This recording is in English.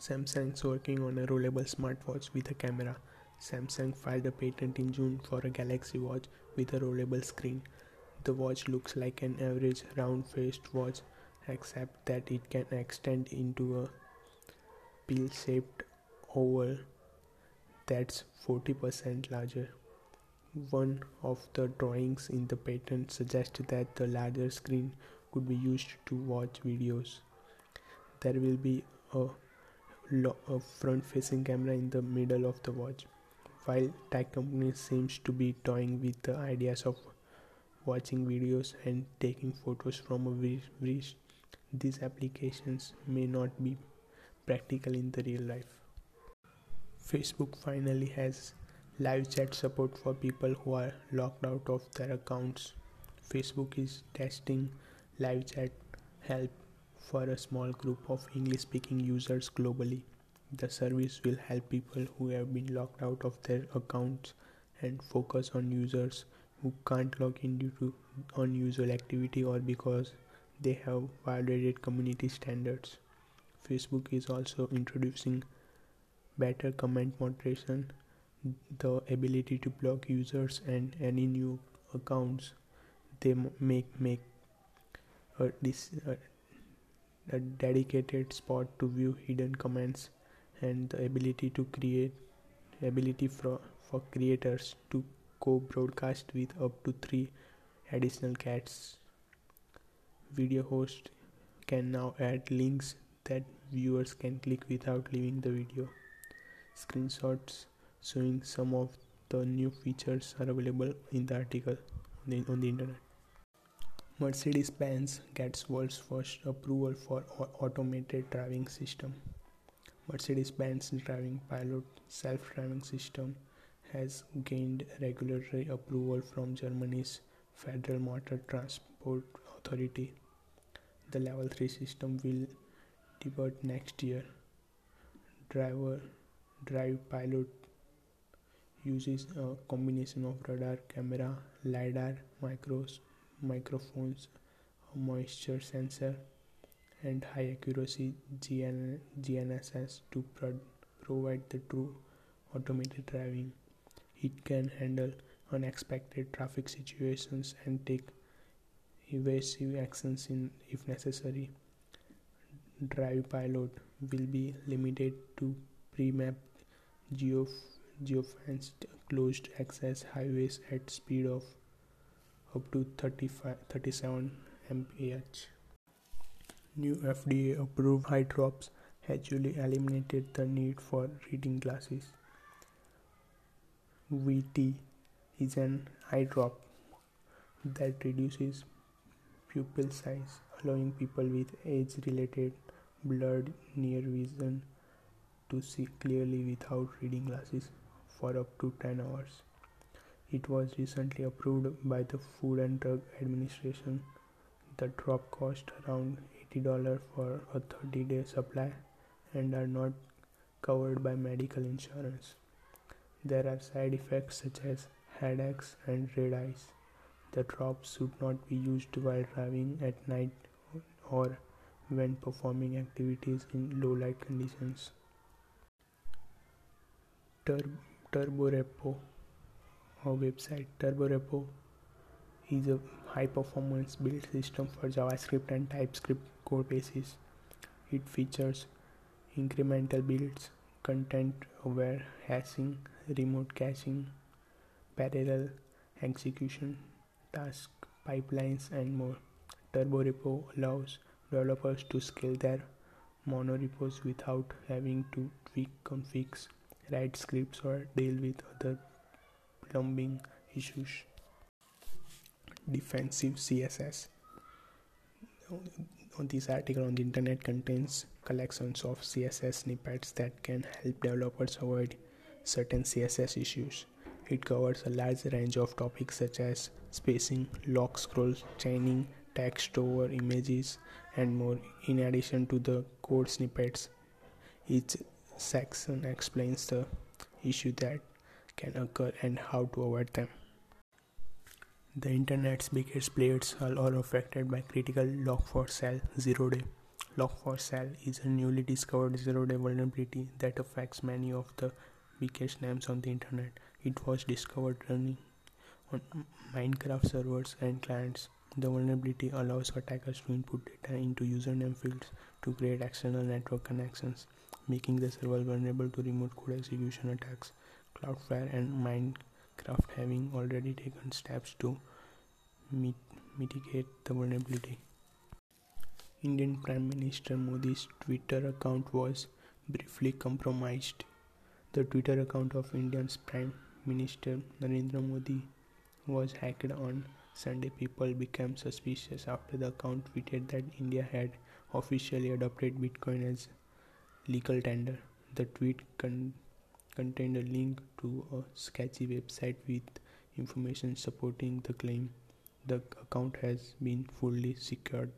Samsung's working on a rollable smartwatch with a camera. Samsung filed a patent in June for a Galaxy Watch with a rollable screen. The watch looks like an average round faced watch, except that it can extend into a pill shaped oval that's 40% larger. One of the drawings in the patent suggests that the larger screen could be used to watch videos. There will be a a Uh, front facing camera in the middle of the watch. While tech companies seems to be toying with the ideas of watching videos and taking photos from a wrist, these applications may not be practical in the real life. Facebook finally has live chat support for people who are locked out of their accounts. Facebook is testing live chat help for a small group of English speaking users globally. The service will help people who have been locked out of their accounts and focus on users who can't log in due to unusual activity or because they have violated community standards. Facebook is also introducing better comment moderation, the ability to block users and any new accounts they make make a, dis, a a dedicated spot to view hidden comments and the ability to create ability for, for creators to co-broadcast with up to three additional cats. Video host can now add links that viewers can click without leaving the video. Screenshots showing some of the new features are available in the article on the, on the internet Mercedes-Benz gets world's first approval for automated driving system. Mercedes-Benz driving pilot self-driving system has gained regulatory approval from Germany's Federal Motor Transport Authority. The level 3 system will debut next year. Driver drive pilot uses a combination of radar, camera, lidar, micros, microphones, moisture sensor, and high accuracy GN- GNSS to pro- provide the true automated driving. It can handle unexpected traffic situations and take evasive actions in, if necessary. Drive pilot will be limited to pre-mapped geo geofenced closed access highways at speed of up to 35, 37 mph. New FDA approved eye drops actually eliminated the need for reading glasses. Vuity is an eye drop that reduces pupil size, allowing people with age related blurred near vision to see clearly without reading glasses for up to 10 hours. It was recently approved by the Food and Drug Administration. The drop cost around $80 for a 30 day supply and are not covered by medical insurance. There are side effects such as headaches and red eyes. The drops should not be used while driving at night or when performing activities in low light conditions. Tur- Turbo Repo our website TurboRepo is a high performance build system for JavaScript and TypeScript code bases. It features incremental builds, content aware hashing, remote caching, parallel execution, task pipelines, and more. TurboRepo allows developers to scale their monorepos without having to tweak configs, write scripts, or deal with other plumbing issues. Defensive CSS. This article on the internet contains collections of CSS snippets that can help developers avoid certain CSS issues. It covers a large range of topics such as spacing, lock scrolls, chaining, text over images, and more. In addition to the code snippets, each section explains the issue that can occur and how to avoid them. The internet's biggest players are all affected by critical log4shell zero day. Log4Shell is a newly discovered zero-day vulnerability that affects many of the biggest names on the internet. It was discovered running on Minecraft servers and clients. The vulnerability allows attackers to input data into username fields to create external network connections, making the server vulnerable to remote code execution attacks. Cloudflare and Minecraft having already taken steps to mit mitigate the vulnerability. Indian Prime Minister Modi's Twitter account was briefly compromised. The Twitter account of India's Prime Minister Narendra Modi was hacked on Sunday. People became suspicious after the account tweeted that India had officially adopted Bitcoin as legal tender. The tweet con- contained a link to a sketchy website with information supporting the claim. The account has been fully secured.